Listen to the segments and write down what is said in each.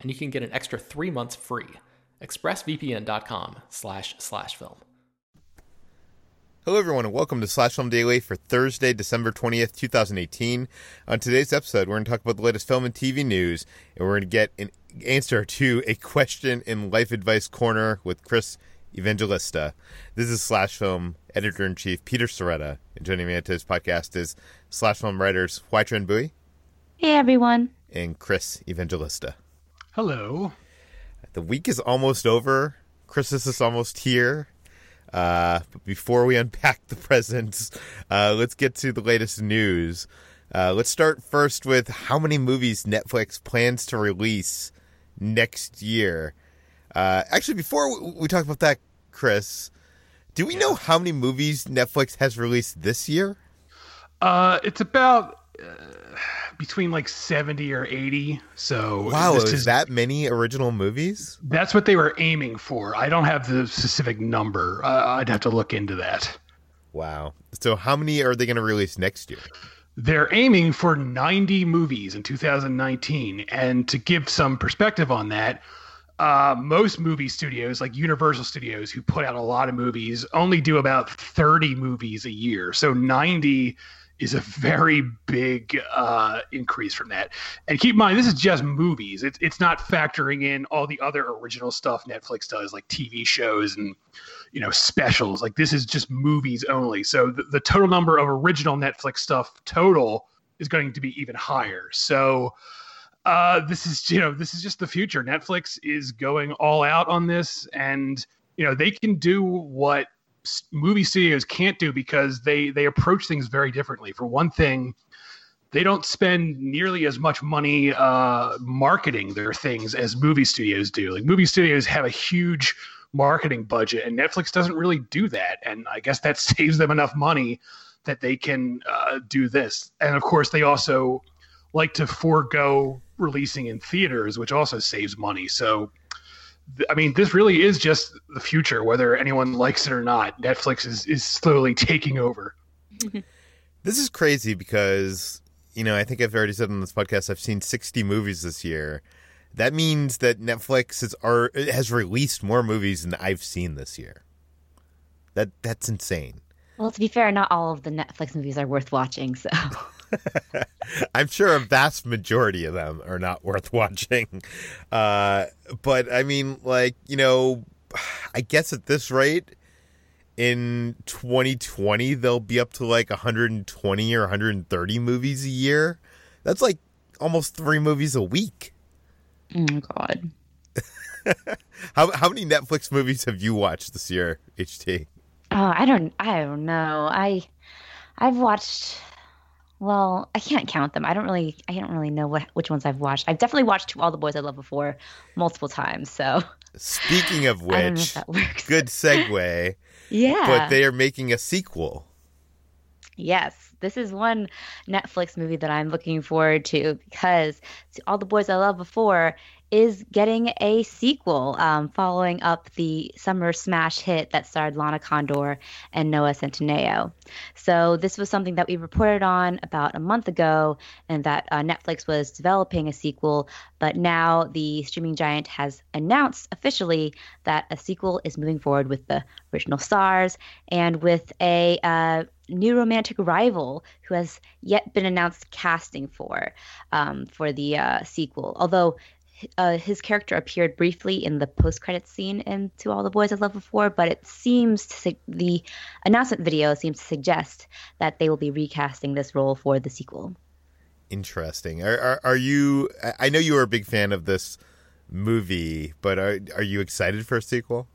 and you can get an extra three months free. ExpressVPN.com slash slash film. Hello, everyone, and welcome to Slash Film Daily for Thursday, December 20th, 2018. On today's episode, we're going to talk about the latest film and TV news, and we're going to get an answer to a question in Life Advice Corner with Chris Evangelista. This is Slash Film Editor in Chief Peter Sciretta, and joining me on today's podcast is Slash Film writers Hoai-Tran Bui. Hey, everyone. And Chris Evangelista. Hello. The week is almost over. Christmas is almost here. Uh, but before we unpack the presents, uh, let's get to the latest news. Uh, let's start first with how many movies Netflix plans to release next year. Uh, actually, before we talk about that, Chris, do we know how many movies Netflix has released this year? Uh, it's about uh, between like 70 or 80. So wow, is, is that many original movies? That's what they were aiming for. I don't have the specific number. Uh, I'd have to look into that. Wow. So how many are they going to release next year? They're aiming for 90 movies in 2019. And to give some perspective on that, uh, most movie studios, like Universal Studios, who put out a lot of movies, only do about 30 movies a year. So 90 is a very big uh, increase from that. And keep in mind, this is just movies. It's it's not factoring in all the other original stuff Netflix does, like TV shows and you know specials. Like this is just movies only. So the, the total number of original Netflix stuff total is going to be even higher. So uh, this is you know this is just the future. Netflix is going all out on this, and you know they can do what movie studios can't do because they they approach things very differently. For one thing, they don't spend nearly as much money uh, marketing their things as movie studios do. Like movie studios have a huge marketing budget, and Netflix doesn't really do that. And I guess that saves them enough money that they can uh, do this. And of course, they also like to forego releasing in theaters, which also saves money. So I mean, this really is just the future, whether anyone likes it or not. Netflix is, is slowly taking over. this is crazy because, you know, I think I've already said on this podcast, I've seen 60 movies this year. That means that Netflix has, are, has released more movies than I've seen this year. That That's insane. Well, to be fair, not all of the Netflix movies are worth watching, so. I'm sure a vast majority of them are not worth watching. Uh, but I mean, like, you know, I guess at this rate, in 2020, they'll be up to like 120 or 130 movies a year. That's like almost three movies a week. Oh, God. how, how many Netflix movies have you watched this year, HT? Oh, I don't, I don't know. I, I've watched well, I can't count them. I don't really, I don't really know what which ones I've watched. I've definitely watched All the Boys I Love Before multiple times. So, speaking of which, good segue. yeah, but they are making a sequel. Yes, this is one Netflix movie that I'm looking forward to because All the Boys I Love Before is getting a sequel um, following up the summer smash hit that starred Lana Condor and Noah Centineo. So, this was something that we reported on about a month ago, and that uh, Netflix was developing a sequel. But now the streaming giant has announced officially that a sequel is moving forward with the original stars and with a uh, new romantic rival who has yet been announced casting for um, for the uh, sequel. Although uh, his character appeared briefly in the post-credit scene in "To All the Boys I Loved Before," but it seems to, the announcement video seems to suggest that they will be recasting this role for the sequel. Interesting. Are, are, are you? I know you were a big fan of this movie, but are are you excited for a sequel?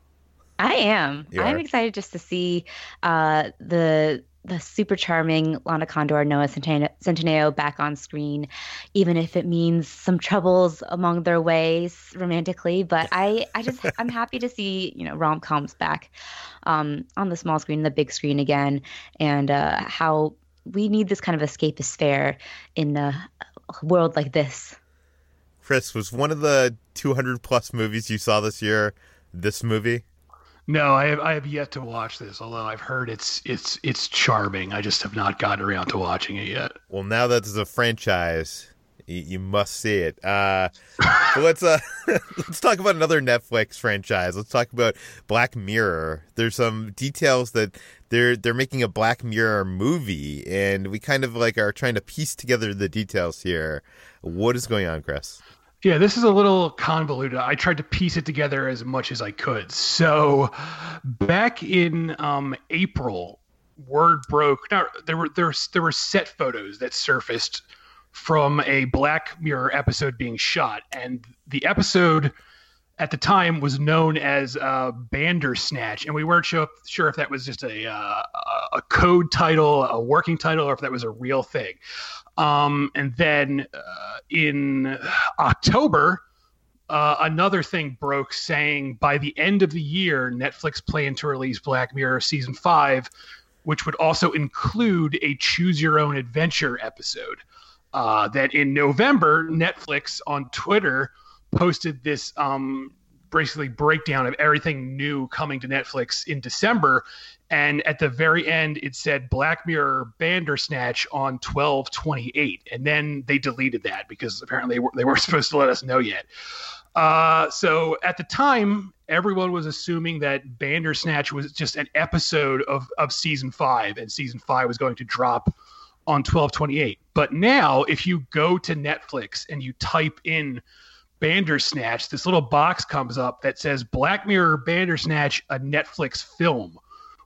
I am. You I'm are? excited just to see uh, the the super charming Lana Condor, Noah Centineo, back on screen, even if it means some troubles among their ways romantically. But I, I just, I'm happy to see you know rom coms back um, on the small screen, the big screen again, and uh, how we need this kind of escapist fare in a world like this. Chris, was one of the 200 plus movies you saw this year this movie? No, I have I have yet to watch this. Although I've heard it's it's it's charming. I just have not gotten around to watching it yet. Well, now that there's a franchise, you, you must see it. Uh, let's uh, let's talk about another Netflix franchise. Let's talk about Black Mirror. There's some details that they're they're making a Black Mirror movie, and we kind of like are trying to piece together the details here. What is going on, Chris? Yeah, this is a little convoluted. I tried to piece it together as much as I could. So, back in um, April, word broke. Now there were there there were set photos that surfaced from a Black Mirror episode being shot, and the episode at the time was known as uh, Bandersnatch, and we weren't sure, sure if that was just a uh, a code title, a working title, or if that was a real thing. Um, and then uh, in October, uh, another thing broke saying by the end of the year, Netflix planned to release Black Mirror season five, which would also include a Choose Your Own Adventure episode. Uh, that in November, Netflix on Twitter posted this um, basically breakdown of everything new coming to Netflix in December. And at the very end, it said Black Mirror Bandersnatch on 1228. And then they deleted that because apparently they, were, they weren't supposed to let us know yet. Uh, so at the time, everyone was assuming that Bandersnatch was just an episode of, of season five, and season five was going to drop on 1228. But now, if you go to Netflix and you type in Bandersnatch, this little box comes up that says Black Mirror Bandersnatch, a Netflix film,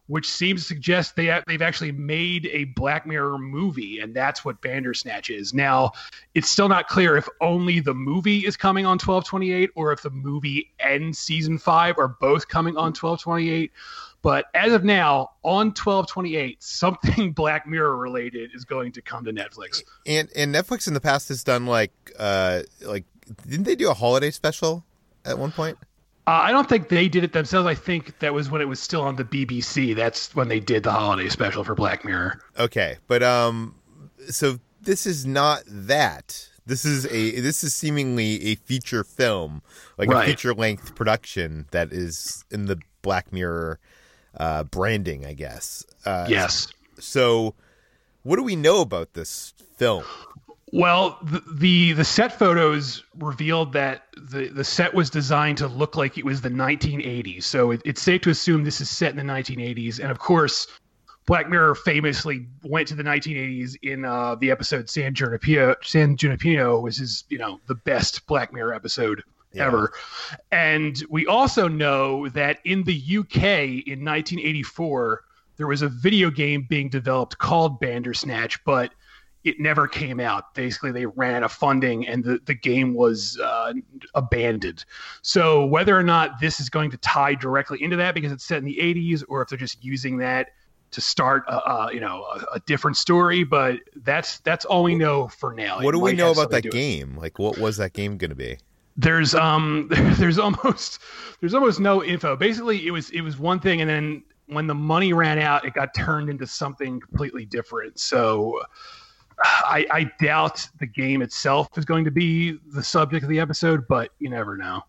which seems to suggest they they've actually made a Black Mirror movie, and that's what Bandersnatch is. Now, it's still not clear if only the movie is coming on 1228 or if the movie and season five are both coming on 1228. But as of now, on 1228, something Black Mirror related is going to come to Netflix. And and Netflix in the past has done like uh like didn't they do a holiday special at one point? Uh, I don't think they did it themselves. I think that was when it was still on the BBC. That's when they did the holiday special for Black Mirror. Okay, but um, so this is not that. This is a this is seemingly a feature film, like Right. a feature length production that is in the Black Mirror uh, branding, I guess. Uh, Yes. So, what do we know about this film? Well, the, the the set photos revealed that the the set was designed to look like it was the 1980s. So it, it's safe to assume this is set in the 1980s. And of course, Black Mirror famously went to the 1980s in uh, the episode San Junipero. San Junipero was his, you know, the best Black Mirror episode Yeah. ever. And we also know that in the UK in 1984, there was a video game being developed called Bandersnatch, but it never came out. Basically, they ran out of funding and the, the game was uh, abandoned. So, whether or not this is going to tie directly into that because it's set in the 80s or if they're just using that to start a, a you know a, a different story, but that's that's all we know for now. What It do we know about that something to do with- game? Like, what was that game going to be? there's um there's almost there's almost no info basically it was it was one thing and then when the money ran out it got turned into something completely different so I, I doubt the game itself is going to be the subject of the episode, but you never know.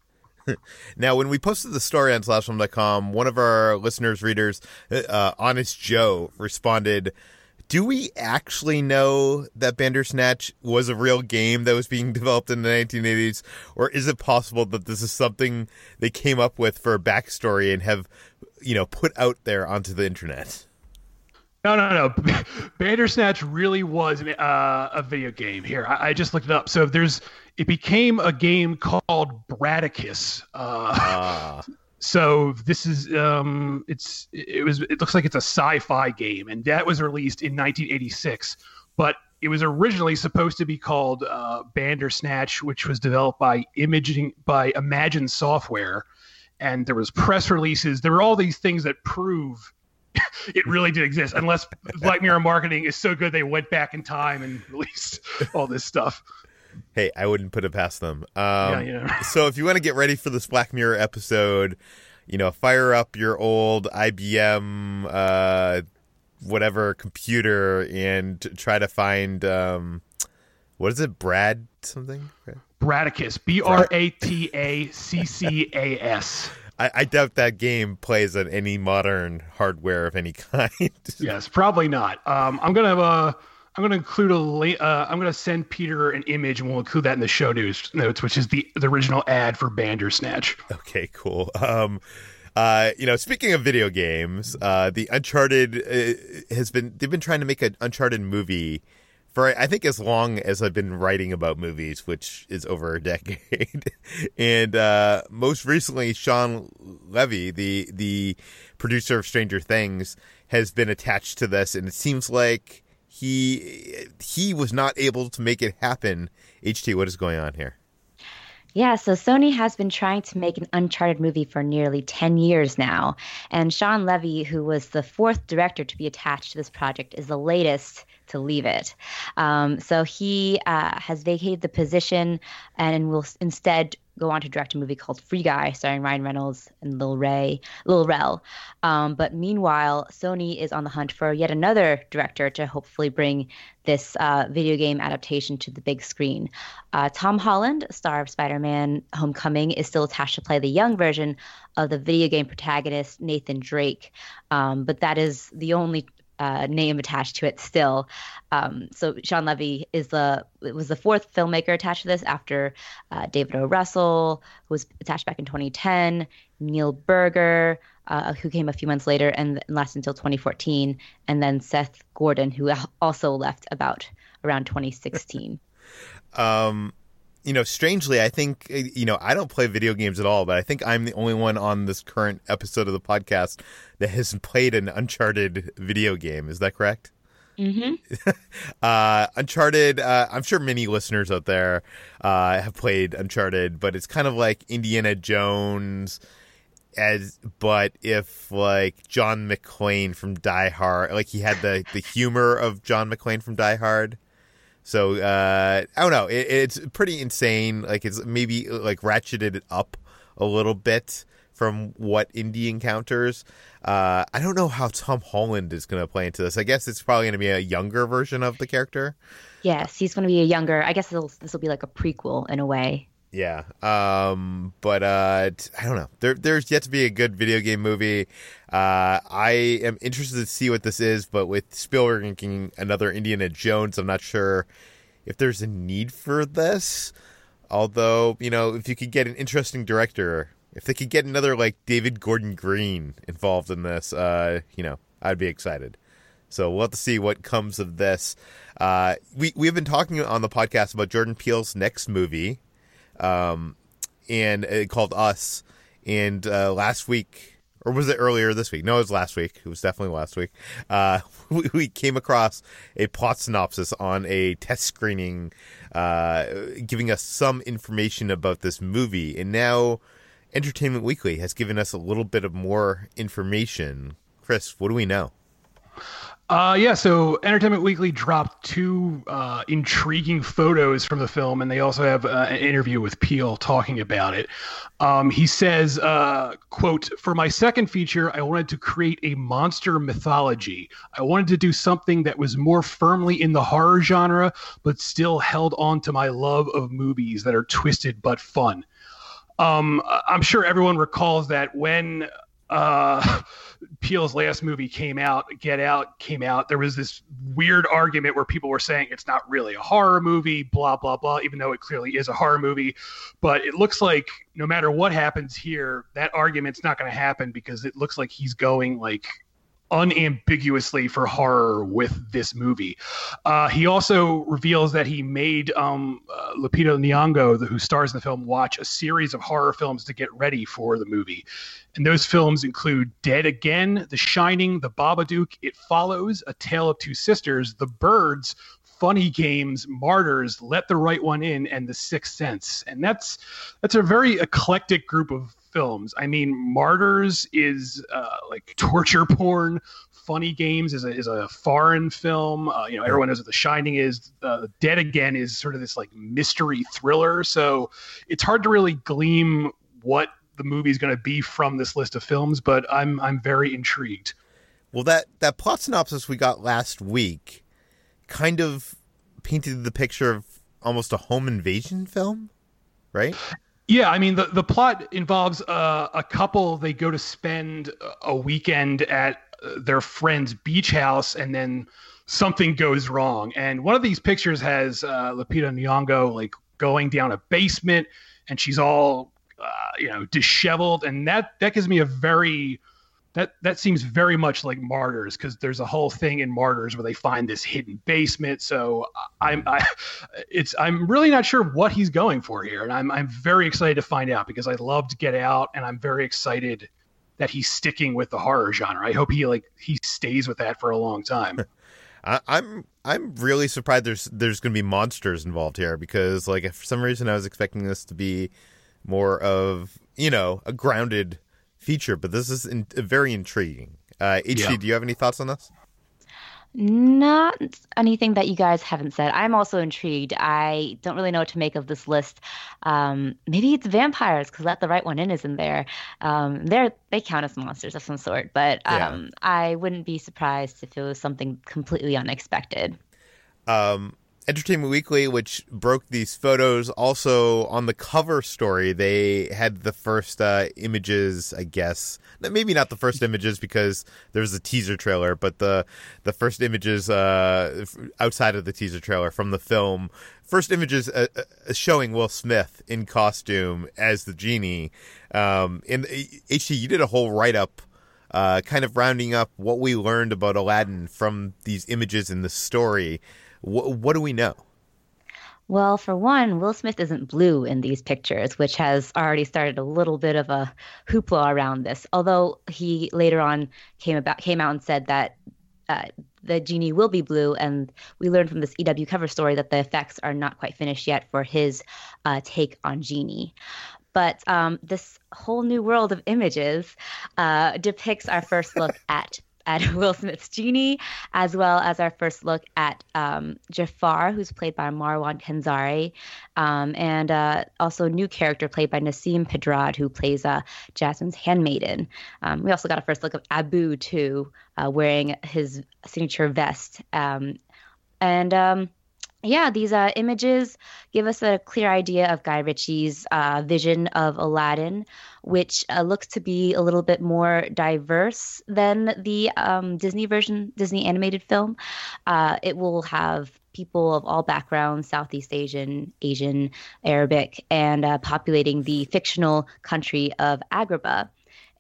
now, when we posted the story on slashfilm.com, one of our listeners, readers, uh, Honest Joe, responded, Do we actually know that Bandersnatch was a real game that was being developed in the 1980s? Or is it possible that this is something they came up with for a backstory and have, you know, put out there onto the internet? No, no, no. Bandersnatch really was an, uh, a video game. Here, I, I, just looked it up. So there's, it became a game called Brataccas. Uh, ah. So this is, um, it's, it was, it looks like it's a sci-fi game, and that was released in 1986. But it was originally supposed to be called uh, Bandersnatch, which was developed by Imaging by Imagine Software, and there was press releases. There were all these things that prove it really did exist, unless Black Mirror marketing is so good they went back in time and released all this stuff. Hey, I wouldn't put it past them. Um, yeah, so if you want to get ready for this Black Mirror episode, you know, fire up your old IBM, uh, whatever computer and try to find, um, what is it, Brad something? Brataccas, B R A T A C C A S. I, I, doubt that game plays on any modern hardware of any kind. yes, probably not. Um, I'm gonna uh, I'm gonna include a link. Uh, I'm gonna send Peter an image, and we'll include that in the show news notes, which is the the original ad for Bandersnatch. Okay, cool. Um, uh, you know, speaking of video games, uh, the Uncharted uh, has been they've been trying to make an Uncharted movie for I think as long as I've been writing about movies, which is over a decade. and uh, most recently, Shawn Levy, the the producer of Stranger Things, has been attached to this, and it seems like he he was not able to make it happen. HT, what is going on here? Yeah, so Sony has been trying to make an Uncharted movie for nearly 10 years now. And Shawn Levy, who was the fourth director to be attached to this project, is the latest to leave it. Um, so he uh, has vacated the position and will instead go on to direct a movie called Free Guy, starring Ryan Reynolds and Lil Ray, Lil Rel. Um, but meanwhile, Sony is on the hunt for yet another director to hopefully bring this uh, video game adaptation to the big screen. Uh, Tom Holland, star of Spider-Man: Homecoming, is still attached to play the young version of the video game protagonist Nathan Drake, um, but that is the only uh, name attached to it still. Um, so Shawn Levy is the was the fourth filmmaker attached to this after uh, David O. Russell, who was attached back in 2010, Neil Burger, uh, who came a few months later and lasted until 2014, and then Seth Gordon, who also left about around 2016. um, you know, strangely, I think uh, you know I don't play video games at all, but I think I'm the only one on this current episode of the podcast that has played an Uncharted video game. Is that correct? Mm-hmm. uh, Uncharted. Uh, I'm sure many listeners out there uh, have played Uncharted, but it's kind of like Indiana Jones, as but if like John McClane from Die Hard, like he had the the humor of John McClane from Die Hard. So uh, I don't know. It, it's pretty insane. Like it's maybe like ratcheted up a little bit from what Indy encounters. Uh, I don't know how Tom Holland is going to play into this. I guess it's probably going to be a younger version of the character. Yes, he's going to be a younger. I guess this will be like a prequel in a way. Yeah. Um, but uh, I don't know. There, there's yet to be a good video game movie. Uh, I am interested to see what this is, but with Spielberg making another Indiana Jones, I'm not sure if there's a need for this. Although, you know, if you could get an interesting director, if they could get another like David Gordon Green involved in this, uh, you know, I'd be excited. So we'll have to see what comes of this. Uh, we we've been talking on the podcast about Jordan Peele's next movie, um, and uh, called Us. And uh, last week, or was it earlier this week? No, it was last week. It was definitely last week. Uh, we, we, came across a plot synopsis on a test screening, uh, giving us some information about this movie. And now, Entertainment Weekly has given us a little bit of more information. Chris, what do we know? Uh, yeah, so Entertainment Weekly dropped two uh, intriguing photos from the film, and they also have uh, an interview with Peele talking about it. Um, he says, uh, quote, For my second feature, I wanted to create a monster mythology. I wanted to do something that was more firmly in the horror genre, but still held on to my love of movies that are twisted but fun. Um, I'm sure everyone recalls that when uh, Peele's last movie came out, Get Out came out, there was this weird argument where people were saying it's not really a horror movie, blah, blah, blah, even though it clearly is a horror movie. But it looks like no matter what happens here, that argument's not going to happen because it looks like he's going like unambiguously for horror with this movie. Uh, he also reveals that he made um, uh, Nyong'o, who stars in the film, watch a series of horror films to get ready for the movie. And those films include Dead Again, The Shining, The Babadook, It Follows, A Tale of Two Sisters, The Birds, Funny Games, Martyrs, Let the Right One In, and The Sixth Sense. And that's that's a very eclectic group of films. I mean, Martyrs is uh, like torture porn. Funny Games is a, is a foreign film. Uh, you know, everyone knows what The Shining is. Uh, Dead Again is sort of this like mystery thriller. So it's hard to really glean what the movie is going to be from this list of films. But I'm I'm very intrigued. Well, that that plot synopsis we got last week kind of painted the picture of almost a home invasion film, right? Yeah, I mean the the plot involves uh, a couple. They go to spend a weekend at uh, their friend's beach house, and then something goes wrong. And one of these pictures has uh, Lupita Nyong'o like going down a basement, and she's all uh, you know disheveled, and that that gives me a very that that seems very much like Martyrs because there's a whole thing in Martyrs where they find this hidden basement. So I'm I, it's I'm really not sure what he's going for here, and I'm I'm very excited to find out because I loved Get Out, and I'm very excited that he's sticking with the horror genre. I hope he like he stays with that for a long time. I, I'm I'm really surprised there's there's going to be monsters involved here because like for some reason I was expecting this to be more of you know a grounded feature, but this is in, very intriguing. Uh, HG, yeah. do you have any thoughts on this? Not anything that you guys haven't said. I'm also intrigued. I don't really know what to make of this list. Um, maybe it's vampires because Let the Right One In is in there. Um, they're they count as monsters of some sort, but um, yeah. I wouldn't be surprised if it was something completely unexpected. Um, Entertainment Weekly, which broke these photos, also on the cover story, they had the first uh, images. I guess maybe not the first images because there's a teaser trailer, but the the first images uh, outside of the teaser trailer from the film. First images uh, uh showing Will Smith in costume as the genie. Um, and HT, you did a whole write up. Uh, kind of rounding up what we learned about Aladdin from these images in the story. What, do we know? Well, for one, Will Smith isn't blue in these pictures, which has already started a little bit of a hoopla around this. Although he later on came about came out and said that uh, the genie will be blue, and we learned from this EW cover story that the effects are not quite finished yet for his uh, take on genie. But um, this whole new world of images uh, depicts our first look at at Will Smith's Genie, as well as our first look at um, Jafar, who's played by Marwan Kenzari, um, and uh, also a new character played by Nasim Pedrad, who plays uh, Jasmine's handmaiden. Um, we also got a first look of Abu, too, uh, wearing his signature vest. Um, and um, yeah, these uh, images give us a clear idea of Guy Ritchie's uh, vision of Aladdin, which uh, looks to be a little bit more diverse than the um, Disney version, Disney animated film. Uh, it will have people of all backgrounds Southeast Asian, Asian, Arabic, and uh, populating the fictional country of Agrabah.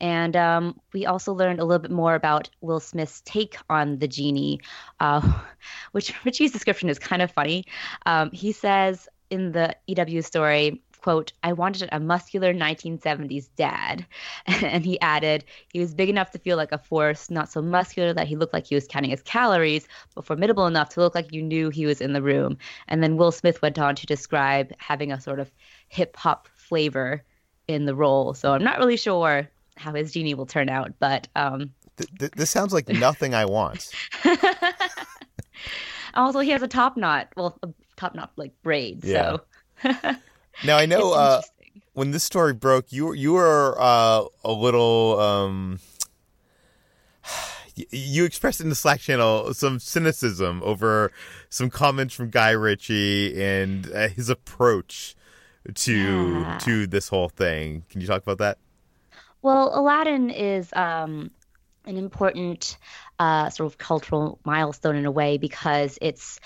And um, we also learned a little bit more about Will Smith's take on the genie, uh, which Ritchie's description is kind of funny. Um, he says in the EW story, quote, I wanted a muscular 1970s dad. And he added, he was big enough to feel like a force, not so muscular that he looked like he was counting his calories, but formidable enough to look like you knew he was in the room. And then Will Smith went on to describe having a sort of hip hop flavor in the role. So I'm not really sure how his genie will turn out. But um, th- th- this sounds like nothing I want. also, he has a top knot. Well, a top knot like braid. Yeah. So Now I know uh, when this story broke, you you were uh, a little um, you expressed in the Slack channel some cynicism over some comments from Guy Ritchie and uh, his approach to Yeah. to this whole thing. Can you talk about that? Well, Aladdin is um, an important uh, sort of cultural milestone in a way because it's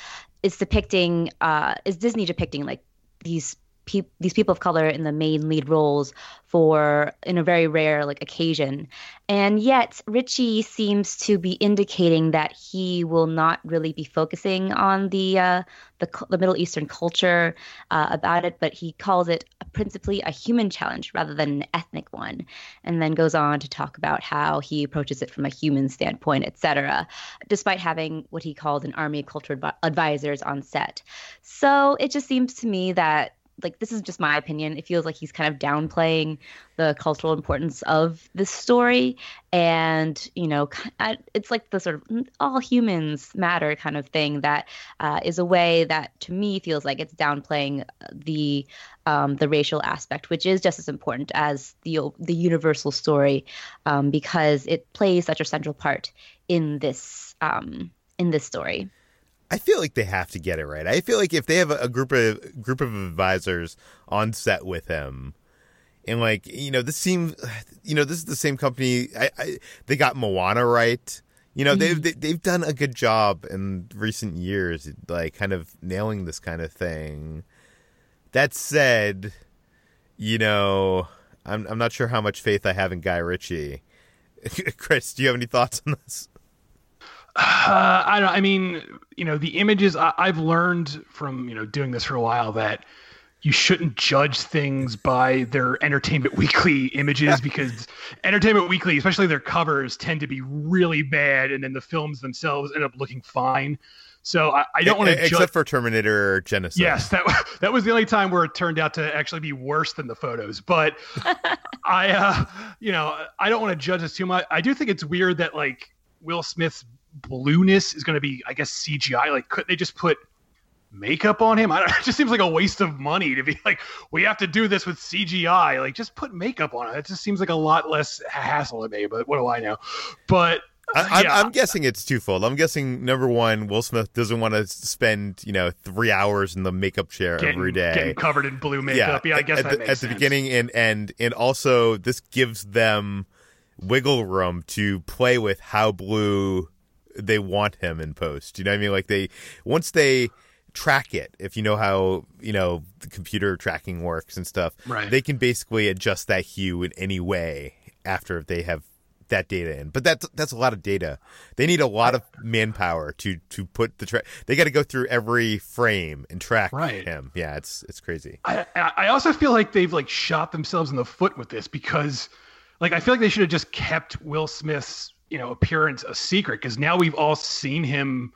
it's depicting uh, is Disney depicting like these peop these people of color in the main lead roles for in a very rare like occasion, and yet Ritchie seems to be indicating that he will not really be focusing on the uh, the, the Middle Eastern culture uh, about it, but he calls it principally a human challenge rather than an ethnic one, and then goes on to talk about how he approaches it from a human standpoint, etc. Despite having what he called an army of culture advi- advisors on set, so it just seems to me that like this is just my opinion. It feels like he's kind of downplaying the cultural importance of this story, and you know, it's like the sort of mm, all humans matter kind of thing that uh, is a way that to me feels like it's downplaying the um, the racial aspect, which is just as important as the the universal story, um, because it plays such a central part in this um, in this story. I feel like they have to get it right. I feel like if they have a, a group of group of advisors on set with him, and like you know, this seems, you know, this is the same company. I, I they got Moana right. You know, they've mm-hmm. they, they've done a good job in recent years, like kind of nailing this kind of thing. That said, you know, I'm I'm not sure how much faith I have in Guy Ritchie. Chris, do you have any thoughts on this? Uh, I don't. I mean, you know, the images. I, I've learned from you know doing this for a while that you shouldn't judge things by their Entertainment Weekly images because Entertainment Weekly, especially their covers, tend to be really bad, and then the films themselves end up looking fine. So I, I don't want to except judge. for Terminator Genisys. Yes, that that was the only time where it turned out to actually be worse than the photos. But I, uh, you know, I don't want to judge this too much. I do think it's weird that like Will Smith's blueness is going to be, I guess, CGI. Like, couldn't they just put makeup on him? I don't, it just seems like a waste of money to be like, we have to do this with CGI. Like, just put makeup on it. It just seems like a lot less hassle to me. But what do I know? But I, I'm, yeah. Guessing it's twofold. I'm guessing number one, Will Smith doesn't want to spend you know three hours in the makeup chair getting, every day. getting covered in blue makeup. Yeah, I at- guess at, the, at the beginning, and and and also this gives them wiggle room to play with how blue they want him in post. You know what I mean? Like they once they track it, if you know how you know the computer tracking works and stuff, Right. they can basically adjust that hue in any way after they have that data in. But that's that's a lot of data. They need a lot of manpower to to put the track. They got to go through every frame and track Right. him. Yeah, it's it's crazy. I, I I also feel like they've like shot themselves in the foot with this because like I feel like they should have just kept Will Smith's you know appearance a secret because now we've all seen him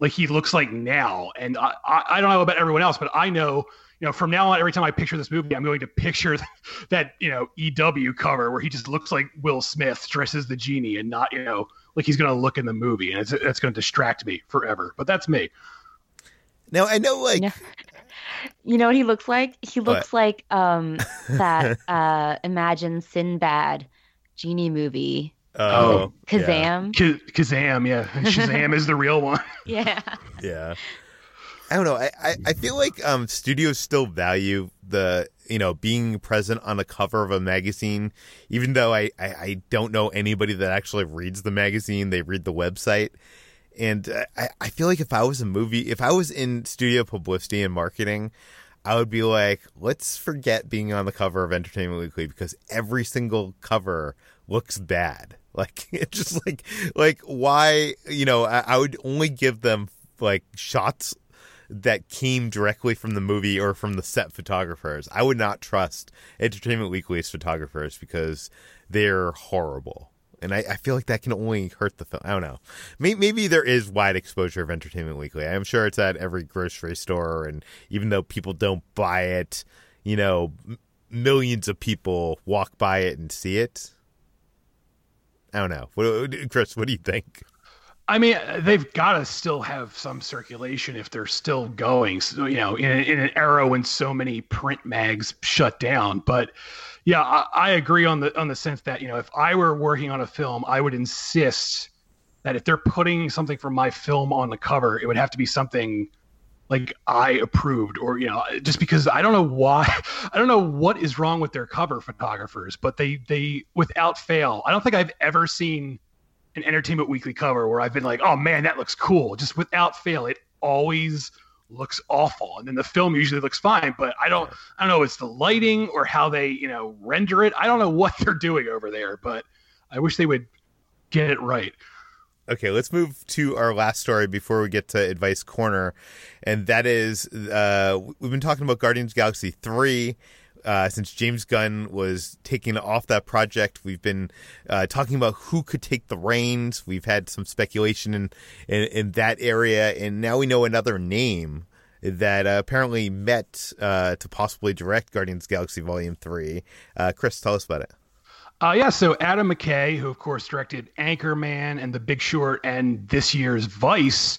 like he looks like now and I, I I don't know about everyone else but I know you know from now on every time I picture this movie I'm going to picture that you know EW cover where he just looks like Will Smith dresses the genie and not you know like he's going to look in the movie and it's that's going to distract me forever but that's me Now I know, like, No. You know what he looks like? He What? looks like um that uh Imagine Sinbad genie movie. Oh, yeah, Kazam. Kaz- Kazam yeah Shazam is the real one Yeah. yeah. I don't know. I, I, I feel like um, studios still value the you know being present on the cover of a magazine, even though I, I, I don't know anybody that actually reads the magazine. They read the website, and uh, I, I feel like if I was a movie, if I was in studio publicity and marketing, I would be like, let's forget being on the cover of Entertainment Weekly because every single cover looks bad. Like it's just like like why you know I, I would only give them like shots that came directly from the movie or from the set photographers. I would not trust Entertainment Weekly's photographers because they're horrible. And I, I feel like that can only hurt the film. I don't know. Maybe, maybe there is wide exposure of Entertainment Weekly. I'm sure it's at every grocery store, and even though people don't buy it, you know, m- millions of people walk by it and see it. I don't know. What, Chris, what do you think? I mean, they've got to still have some circulation if they're still going. So, you know, in, in an era when so many print mags shut down. But yeah, I, I, agree on the on the sense that you know, if I were working on a film, I would insist that if they're putting something from my film on the cover, it would have to be something like I approved, or you know, just because I don't know why, I don't know what is wrong with their cover photographers, but they they without fail, I don't think I've ever seen an Entertainment Weekly cover where I've been like, oh man, that looks cool. Just without fail, it always looks awful. And then the film usually looks fine, but I don't I don't know it's the lighting or how they, you know, render it. I don't know what they're doing over there, but I wish they would get it right. Okay, let's move to our last story before we get to Advice Corner. And that is uh, we've been talking about Guardians Galaxy 3 uh, since James Gunn was taking off that project, we've been uh, talking about who could take the reins. We've had some speculation in, in, in that area, and now we know another name that uh, apparently met uh, to possibly direct Guardians Galaxy Volume Three. Uh, Chris, tell us about it. Uh, yeah, so Adam McKay, who of course directed Anchorman and The Big Short and this year's Vice,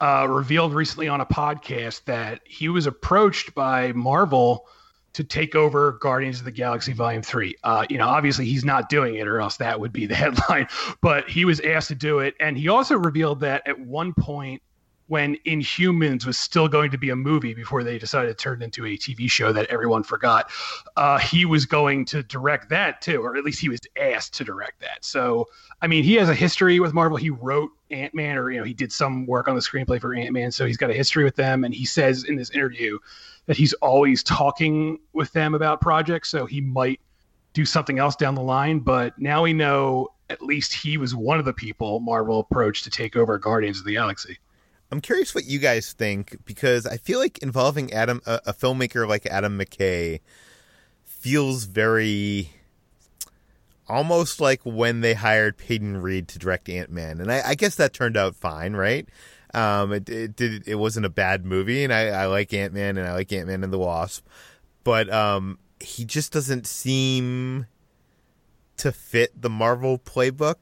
revealed recently on a podcast that he was approached by Marvel to take over Guardians of the Galaxy Volume 3. Uh, you know, obviously he's not doing it, or else that would be the headline, but he was asked to do it. And he also revealed that at one point, when Inhumans was still going to be a movie before they decided to turn it into a TV show that everyone forgot, uh, he was going to direct that too, or at least he was asked to direct that. So, I mean, he has a history with Marvel. He wrote Ant Man, or you know, he did some work on the screenplay for Ant Man, so he's got a history with them. And he says in this interview that he's always talking with them about projects, so he might do something else down the line. But now we know at least he was one of the people Marvel approached to take over Guardians of the Galaxy. I'm curious what you guys think because I feel like involving Adam, a, a filmmaker like Adam McKay, feels very almost like when they hired Peyton Reed to direct Ant Man, and I, I, guess that turned out fine, right? Um, it, it did. It wasn't a bad movie, and I, I like Ant Man and I like Ant Man and the Wasp, but um, he just doesn't seem to fit the Marvel playbook.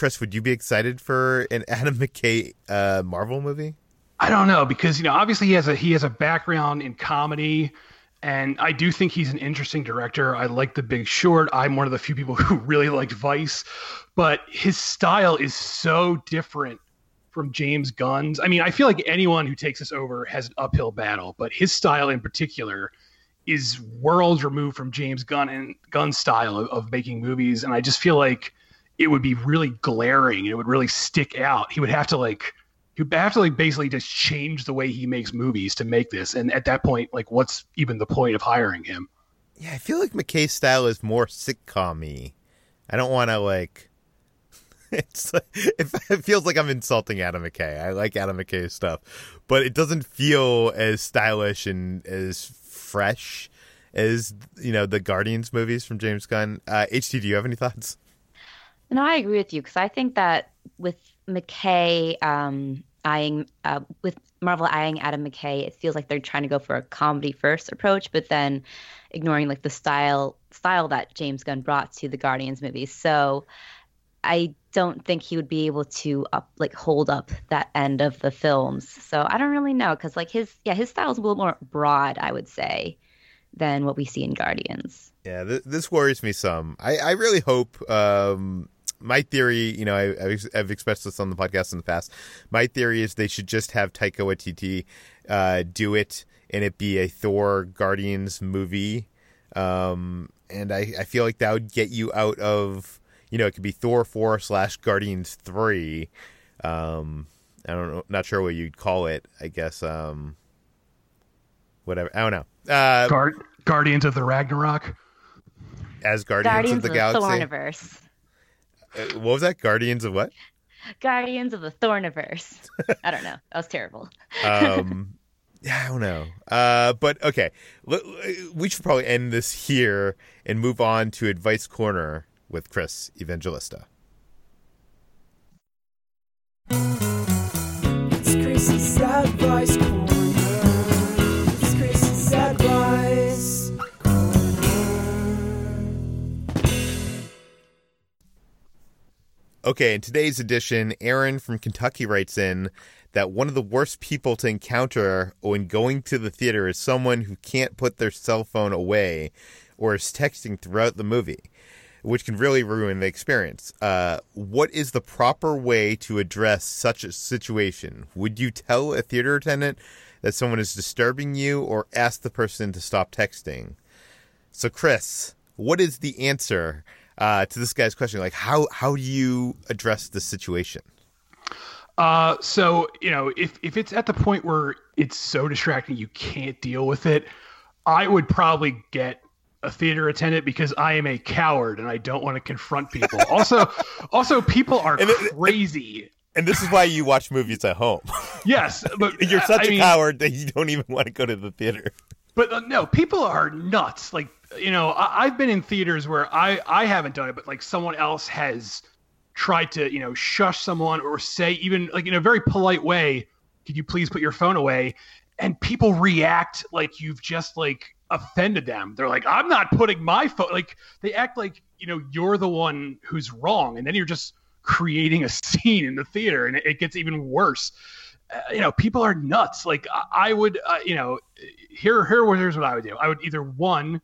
Chris, would you be excited for an Adam McKay uh, Marvel movie? I don't know because you know obviously he has a he has a background in comedy and I do think he's an interesting director. I like The Big Short. I'm one of the few people who really liked Vice, but his style is so different from James Gunn's. I mean, I feel like anyone who takes this over has an uphill battle, but his style in particular is worlds removed from James Gunn and Gunn's style of, of making movies. And I just feel like it would be really glaring. It would really stick out. He would have to like he would have to like basically just change the way he makes movies to make this. And at that point, like what's even the point of hiring him? Yeah, I feel like McKay's style is more sitcom-y. I don't want to like it's like, it feels like I'm insulting Adam McKay. I like Adam McKay's stuff, but it doesn't feel as stylish and as fresh as you know the Guardians movies from James Gunn. Uh, do you have any thoughts? No, I agree with you because I think that with McKay um, eyeing uh, with Marvel eyeing Adam McKay, it feels like they're trying to go for a comedy first approach, but then ignoring like the style style that James Gunn brought to the Guardians movies. So I don't think he would be able to up like hold up that end of the films. So I don't really know because like his yeah his style is a little more broad I would say than what we see in Guardians. Yeah, th- this worries me some. I I really hope. Um, my theory, you know, I, have expressed this on the podcast in the past. My theory is they should just have Taika Waititi uh, do it, and it be a Thor Guardians movie. Um, and I, I feel like that would get you out of you know, it could be Thor four slash Guardians three. Um, I don't know, not sure what you'd call it. I guess um, whatever. I don't know. Uh, Guard- Guardians of the Ragnarok. As Guardians, Guardians of the of Galaxy. Thorniverse. Uh, what was that? Guardians of what? Guardians of the Thorniverse. I don't know. That was terrible. um, yeah, I don't know. Uh, but okay, we should probably end this here and move on to Advice Corner with Chris Evangelista. It's Chris's advice corner. Okay, in today's edition, Aaron from Kentucky writes in that one of the worst people to encounter when going to the theater is someone who can't put their cell phone away or is texting throughout the movie, which can really ruin the experience. Uh, what is the proper way to address such a situation? Would you tell a theater attendant that someone is disturbing you or ask the person to stop texting? So, Chris, what is the answer uh, to this guy's question? Like, how, how do you address the situation? Uh, so you know, if if it's at the point where it's so distracting you can't deal with it, I would probably get a theater attendant because I am a coward and I don't want to confront people. also, also people are And it- crazy. And this is why you watch movies at home. yes, but You're such I a mean, coward that you don't even want to go to the theater. But uh, no, people are nuts. Like you know, I, I've been in theaters where I I haven't done it, but like someone else has tried to you know shush someone or say even like in a very polite way, could you please put your phone away? And people react like you've just like offended them. They're like, I'm not putting my phone. Like they act like you know you're the one who's wrong, and then you're just creating a scene in the theater, and it, it gets even worse. Uh, you know, people are nuts. Like I, I would, uh, you know, here, here, here's what I would do. I would either one,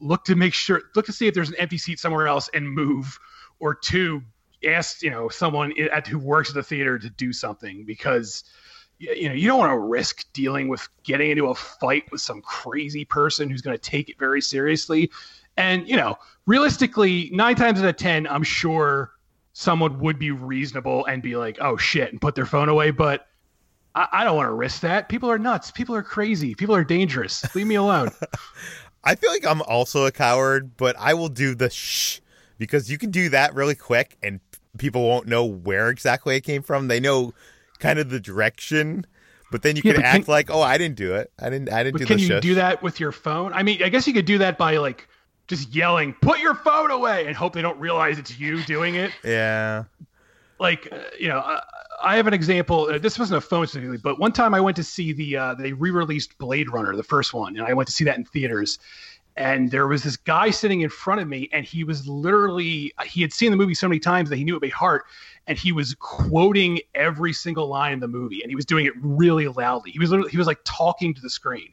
look to make sure, look to see if there's an empty seat somewhere else and move, or two, ask you know someone at who works at the theater to do something because you know you don't want to risk dealing with getting into a fight with some crazy person who's going to take it very seriously and you know realistically nine times out of ten i'm sure someone would be reasonable and be like oh shit and put their phone away but I, I don't want to risk that. People are nuts. People are crazy. People are dangerous. Leave me alone. I feel like I'm also a coward, but I will do the shh because you can do that really quick and people won't know where exactly it came from. They know kind of the direction, but then you Yeah, can act can- like, "Oh, I didn't do it. I didn't I didn't But do can you shush." do that with your phone? I mean, I guess you could do that by like just yelling, "Put your phone away," and hope they don't realize it's you doing it. Yeah. Like uh, you know I, I have an example uh, this wasn't a phone specifically but one time i went to see the uh, they re-released blade runner the first one and i went to see that in theaters. And there was this guy sitting in front of me and he was literally he had seen the movie so many times that he knew it by heart and he was quoting every single line in the movie and he was doing it really loudly. He was literally he was like talking to the screen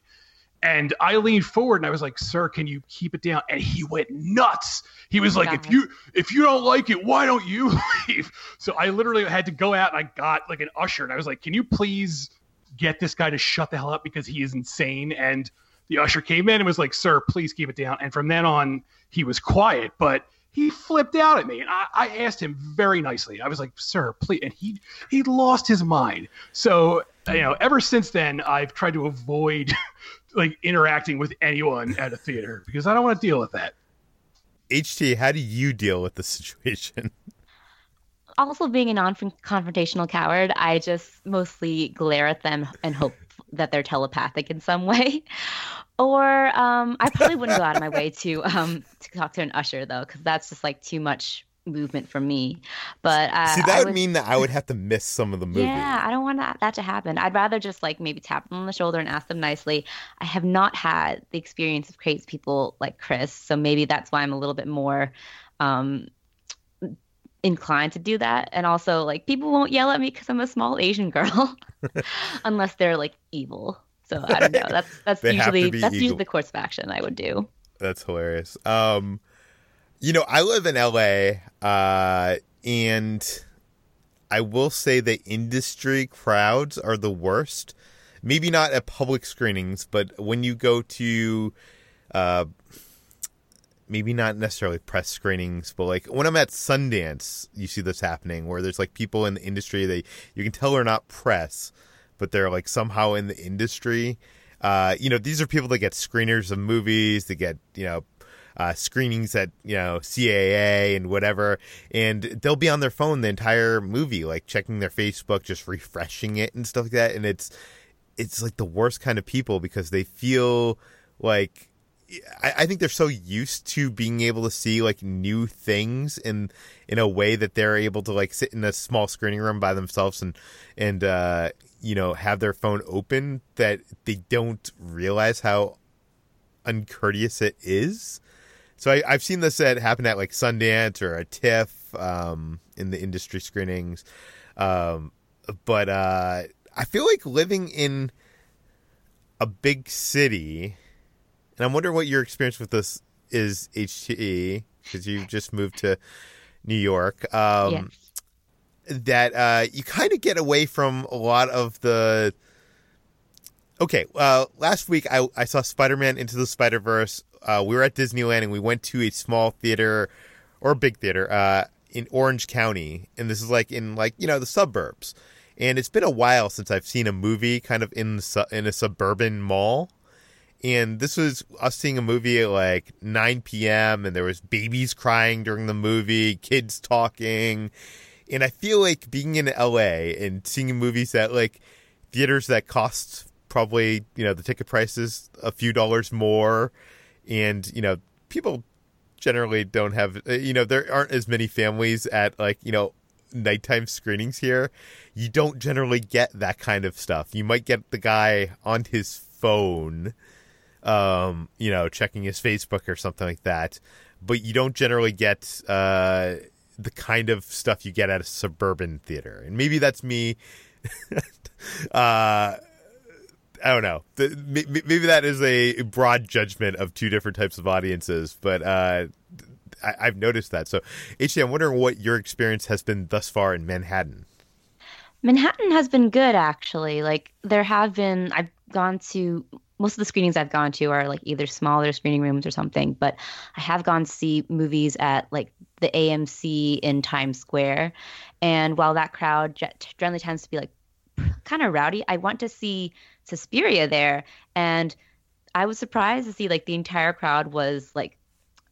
and I leaned forward and I was like, "Sir, can you keep it down?" And he went nuts. He was like, "If you if you don't like it, why don't you leave?" So I literally had to go out and I got like an usher and I was like, "Can you please get this guy to shut the hell up because he is insane?" And the usher came in and was like, "Sir, please keep it down." And from then on, he was quiet, but he flipped out at me and I, I asked him very nicely. I was like, "Sir, please," and he he lost his mind. So you know, ever since then, I've tried to avoid like interacting with anyone at a theater because I don't want to deal with that. HT, how do you deal with the situation? also being a non-confrontational coward, I just mostly glare at them and hope that they're telepathic in some way. Or um, I probably wouldn't go out of my way to um, to talk to an usher though, because that's just like too much movement for me. But uh, See, that I would mean that I would have to miss some of the movie. yeah, I don't want that, that to happen. I'd rather just like maybe tap them on the shoulder and ask them nicely. I have not had the experience of crazy people like Chris, so maybe that's why I'm a little bit more um, inclined to do that. And also, like people won't yell at me because I'm a small Asian girl, unless they're like evil. So I don't know. That's that's They have to usually that's evil. usually the course of action I would do. That's hilarious. Um, you know, I live in LA, uh, and I will say the industry crowds are the worst. Maybe not at public screenings, but when you go to, uh, maybe not necessarily press screenings, but like when I'm at Sundance, you see this happening where there's like people in the industry they you can tell they're not press, but they're like somehow in the industry. Uh, you know, these are people that get screeners of movies, they get you know uh, screenings at you know CAA and whatever, and they'll be on their phone the entire movie, like checking their Facebook, just refreshing it and stuff like that. And it's it's like the worst kind of people because they feel like I, I think they're so used to being able to see like new things in in a way that they're able to like sit in a small screening room by themselves and and uh, you know have their phone open that they don't realize how uncourteous it is. So I, I've seen this at happen at like Sundance or a TIFF um, in the industry screenings. Um, but uh, I feel like living in a big city, and I'm wondering what your experience with this is, HTE, because you've just moved to New York. Um, Yes. That uh, you kind of get away from a lot of the. Okay, uh, last week I, I saw Spider Man Into the Spider Verse. Uh, we were at Disneyland and we went to a small theater or a big theater uh, in Orange County, and this is like in like you know the suburbs. And it's been a while since I've seen a movie kind of in su- in a suburban mall. And this was us seeing a movie at like 9 p.m. and there was babies crying during the movie, kids talking, and I feel like being in LA and seeing movies at like theaters that cost probably you know the ticket prices a few dollars more, and you know people generally don't have uh, you know there aren't as many families at like you know nighttime screenings here. You don't generally get that kind of stuff. You might get the guy on his phone um you know checking his facebook or something like that. But you don't generally get uh the kind of stuff you get at a suburban theater. And maybe that's me. Uh I don't know. The, maybe that is a broad judgment of two different types of audiences, but uh, I, I've noticed that. So, HJ, I'm wondering what your experience has been thus far in Manhattan. Manhattan has been good actually. Like there have been I've gone to most of the screenings I've gone to are like either smaller screening rooms or something, but I have gone to see movies at like the AMC in Times Square. And while that crowd generally tends to be like kind of rowdy, I want to see Suspiria there and I was surprised to see like the entire crowd was like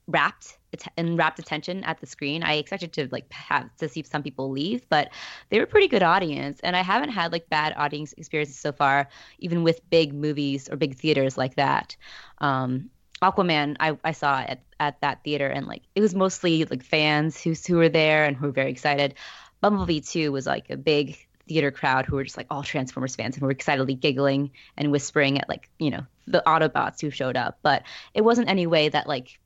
wrapped in rapt attention at the screen. I expected to like have to see some people leave, but they were a pretty good audience. And I haven't had like bad audience experiences so far, even with big movies or big theaters like that. Um, Aquaman, I, I saw at, at that theater, and like it was mostly like fans who who were there and who were very excited. Bumblebee 2 was like a big theater crowd who were just like all Transformers fans and were excitedly giggling and whispering at like, you know, the Autobots who showed up. But it wasn't any way that like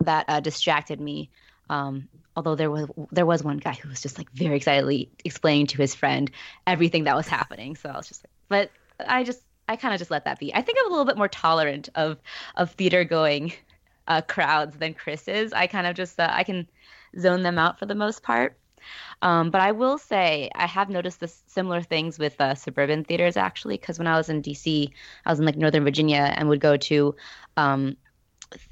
that uh, distracted me. Um, although there was there was one guy who was just like very excitedly explaining to his friend everything that was happening. So I was just like, but I just I kind of just let that be. I think I'm a little bit more tolerant of of theater going uh, crowds than Chris is. I kind of just uh, I can zone them out for the most part. Um, but I will say I have noticed this similar things with uh, suburban theaters actually, because when I was in DC, I was in like Northern Virginia and would go to um,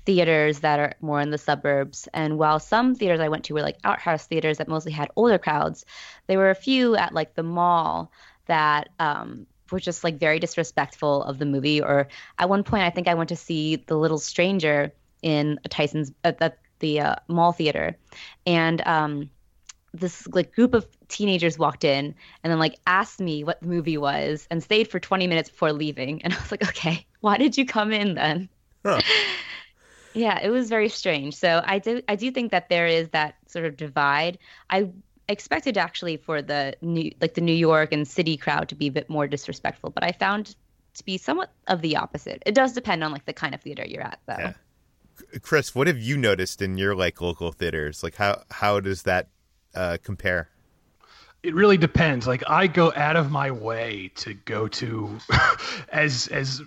theaters that are more in the suburbs. And while some theaters I went to were like art house theaters that mostly had older crowds, there were a few at like the mall that um, were just like very disrespectful of the movie. Or at one point, I think I went to see The Little Stranger in Tyson's at the, the uh, mall theater, and um, this like group of teenagers walked in and then like asked me what the movie was and stayed for 20 minutes before leaving and i was like okay why did you come in then Huh. yeah it was very strange so i do i do think that there is that sort of divide i expected actually for the new like the new york and city crowd to be a bit more disrespectful but i found to be somewhat of the opposite it does depend on like the kind of theater you're at though Yeah. Chris, what have you noticed in your like local theaters? Like how how does that uh, compare? it really depends. Like i go out of my way to go to as as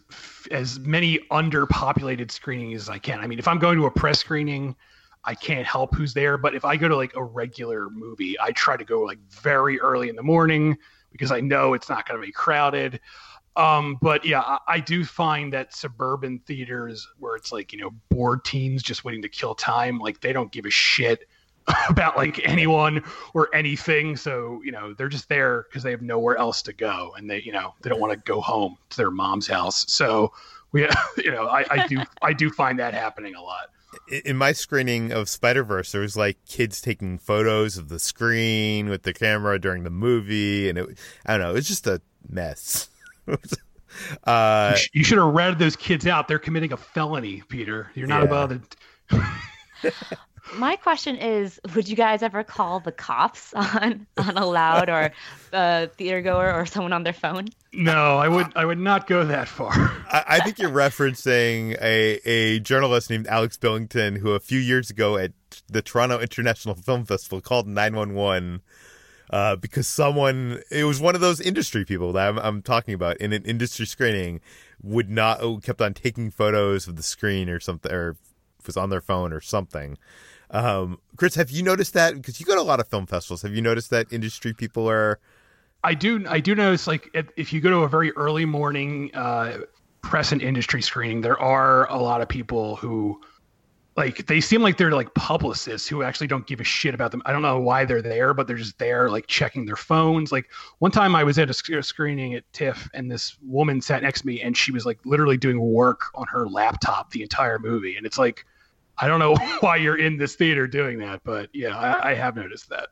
as many underpopulated screenings as i can. I mean if i'm going to a press screening i can't help who's there but if i go to like a regular movie i try to go like very early in the morning because i know it's not going to be crowded. Um but yeah I, I do find that suburban theaters where it's like you know bored teens just waiting to kill time like they don't give a shit about like anyone or anything. So, you know, they're just there because they have nowhere else to go and they, you know, they don't want to go home to their mom's house. So we, you know, I, I do, I do find that happening a lot. In my screening of Spider Verse, there was like kids taking photos of the screen with the camera during the movie, and it I don't know, it's just a mess. uh, You, should have ratted those kids out. They're committing a felony, Peter. You're not Yeah. allowed to. My question is, would you guys ever call the cops on on a loud or uh, theater goer or someone on their phone? No, I would, I would not go that far. I, I think you're referencing a, a journalist named Alex Billington who a few years ago at the Toronto International Film Festival called 911 uh, because someone it was one of those industry people that I'm, I'm, talking about in an industry screening would not oh, kept on taking photos of the screen or something or was on their phone or something. Um, Chris, have you noticed that? Because you go to a lot of film festivals. Have you noticed that industry people are? I do. I do notice like if you go to a very early morning uh, press and industry screening, there are a lot of people who like they seem like they're like publicists who actually don't give a shit about them. I don't know why they're there, but they're just there like checking their phones. Like one time I was at a screening at TIFF and this woman sat next to me and she was like literally doing work on her laptop the entire movie. And it's like, I don't know why you're in this theater doing that, but yeah, I, I have noticed that.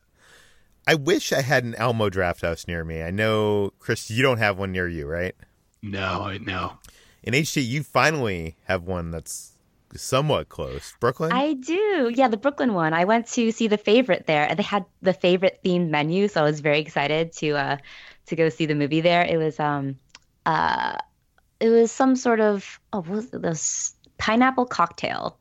I wish I had an Alamo Drafthouse near me. I know, Chris, you don't have one near you, right? No, I no. In HT, you finally have one that's somewhat close. Brooklyn? I do. Yeah, the Brooklyn one. I went to see the favorite there. and They had the favorite themed menu, so I was very excited to uh to go see the movie there. It was um uh it was some sort of oh what was it? this pineapple cocktail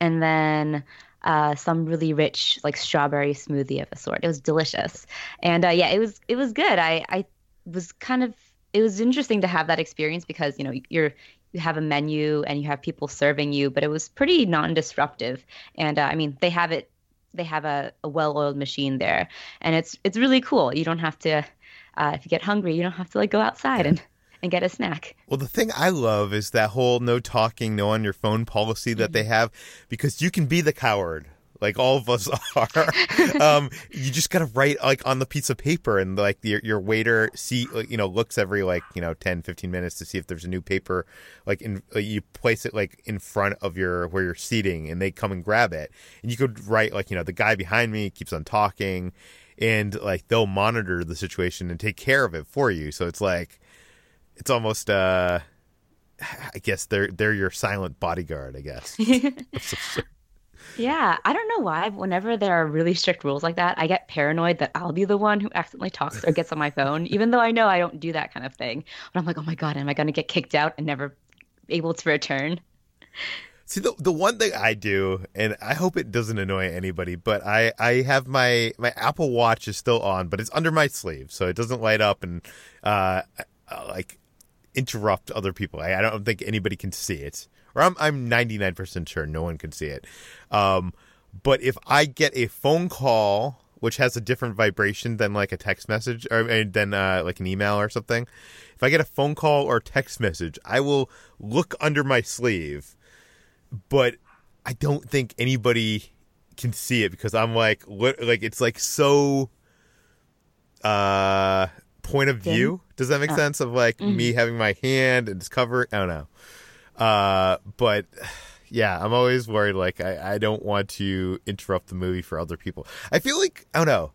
and then uh, some really rich like strawberry smoothie of a sort. It was delicious, and uh, yeah, it was it was good. I I was kind of it was interesting to have that experience because you know you're you have a menu and you have people serving you, but it was pretty non-disruptive. And uh, I mean, they have it. They have a, a well-oiled machine there, and it's it's really cool. You don't have to. Uh, if you get hungry, you don't have to like go outside and and get a snack. Well, the thing I love is that whole no talking, no on your phone policy that mm-hmm. they have because you can be the coward like all of us are. um, you just gotta write like on the piece of paper, and like your your waiter see you know looks every like you know 10, 15 minutes to see if there's a new paper. Like in uh, you place it like in front of your where you're seating, and they come and grab it, and you could write like you know the guy behind me keeps on talking, and like they'll monitor the situation and take care of it for you. So it's like it's almost uh. I guess they're they're your silent bodyguard. I guess. Yeah, I don't know why. Whenever there are really strict rules like that, I get paranoid that I'll be the one who accidentally talks or gets on my phone, even though I know I don't do that kind of thing. But I'm like, oh my god, am I going to get kicked out and never able to return? See, the the one thing I do, and I hope it doesn't annoy anybody, but I I have my my Apple Watch is still on, but it's under my sleeve, so it doesn't light up and uh, uh like interrupt other people. I, I don't think anybody can see it or I'm I'm 99% sure no one can see it. Um, but if I get a phone call which has a different vibration than like a text message or than uh, like an email or something, if I get a phone call or text message, I will look under my sleeve, but I don't think anybody can see it because I'm like what, like it's like so uh point of view. Does that make uh, sense? Of like mm-hmm. me having my hand and it's covered. I don't know. Uh, but yeah, I'm always worried. Like, I, I don't want to interrupt the movie for other people. I feel like I don't know.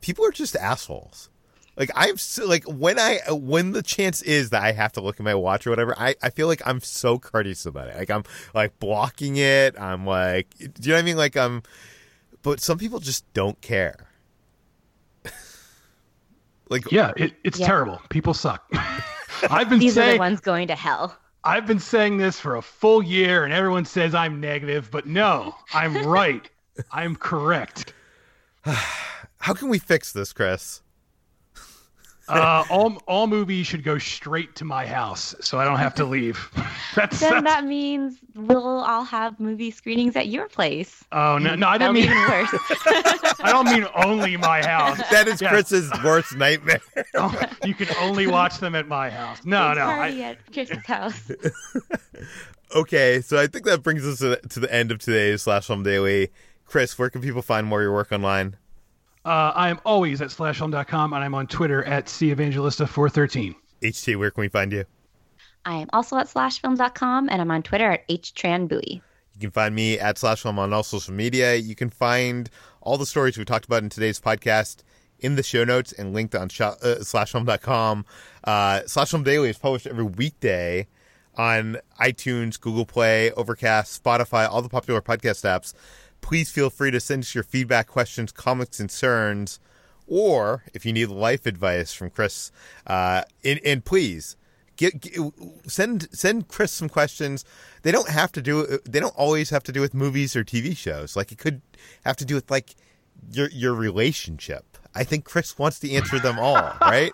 People are just assholes. Like I'm so, like when I when the chance is that I have to look at my watch or whatever, I, I feel like I'm so courteous about it. Like I'm like blocking it. I'm like, do you know what I mean? Like I'm, but some people just don't care. Like yeah, it, it's yeah. terrible. People suck. I've been these saying, are the ones going to hell. I've been saying this for a full year and everyone says I'm negative, but no, I'm right. I'm correct. How can we fix this, Chris? uh, all all movies should go straight to my house, so I don't have to leave. that's, then that's... that means we'll all have movie screenings at your place. Oh no, no, I didn't mean even worse. I don't mean only my house. That is Chris's worst nightmare. Oh, you can only watch them at my house. No, no, party I... at Chris's house. okay, so I think that brings us to the end of today's Slash Film Daily. Chris, where can people find more of your work online? Uh, I am always at slashfilm.com and I'm on Twitter at cevangelista413. HT, where can we find you? I am also at slashfilm.com and I'm on Twitter at htranbui. You can find me at slashfilm on all social media. You can find all the stories we talked about in today's podcast in the show notes and linked on sh- uh, slashfilm.com. Uh, Slashfilm Daily is published every weekday on iTunes, Google Play, Overcast, Spotify, all the popular podcast apps please feel free to send us your feedback, questions, comments, concerns, or if you need life advice from Chris, uh, and, and please Get, get, send send Chris some questions. They don't have to do. They don't always have to do with movies or TV shows. Like it could have to do with like your your relationship. I think Chris wants to answer them all, right?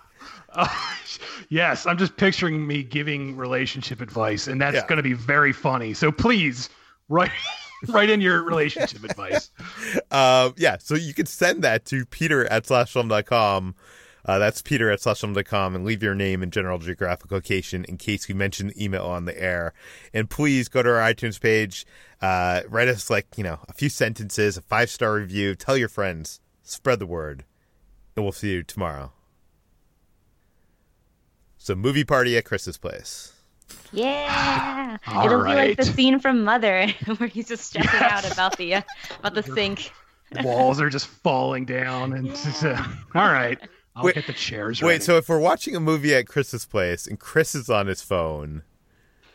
Uh, yes, I'm just picturing me giving relationship advice, and that's Yeah. going to be very funny. So please write write in your relationship advice. Uh, yeah, so you can send that to peter at slashfilm.com. Uh, that's peter at slashfilm.com and leave your name and general geographic location in case we mention the email on the air. And please go to our iTunes page, uh, write us like, you know, a few sentences, a five star review, tell your friends, spread the word, and we'll see you tomorrow. So, movie party at Chris's place. Yeah, All it'll be like the scene from Mother where he's just stressing Yes. out about the uh, about the sink. Walls are just falling down, and it's just, uh, all right. I'll Wait- get the chairs. Wait, ready. so if we're watching a movie at Chris's place and Chris is on his phone,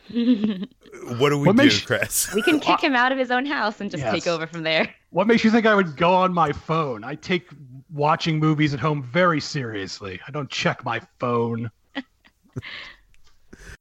what do we What do, makes- Chris? We can kick him out of his own house and just Yes. take over from there. what makes you think I would go on my phone? I take watching movies at home very seriously. I don't check my phone.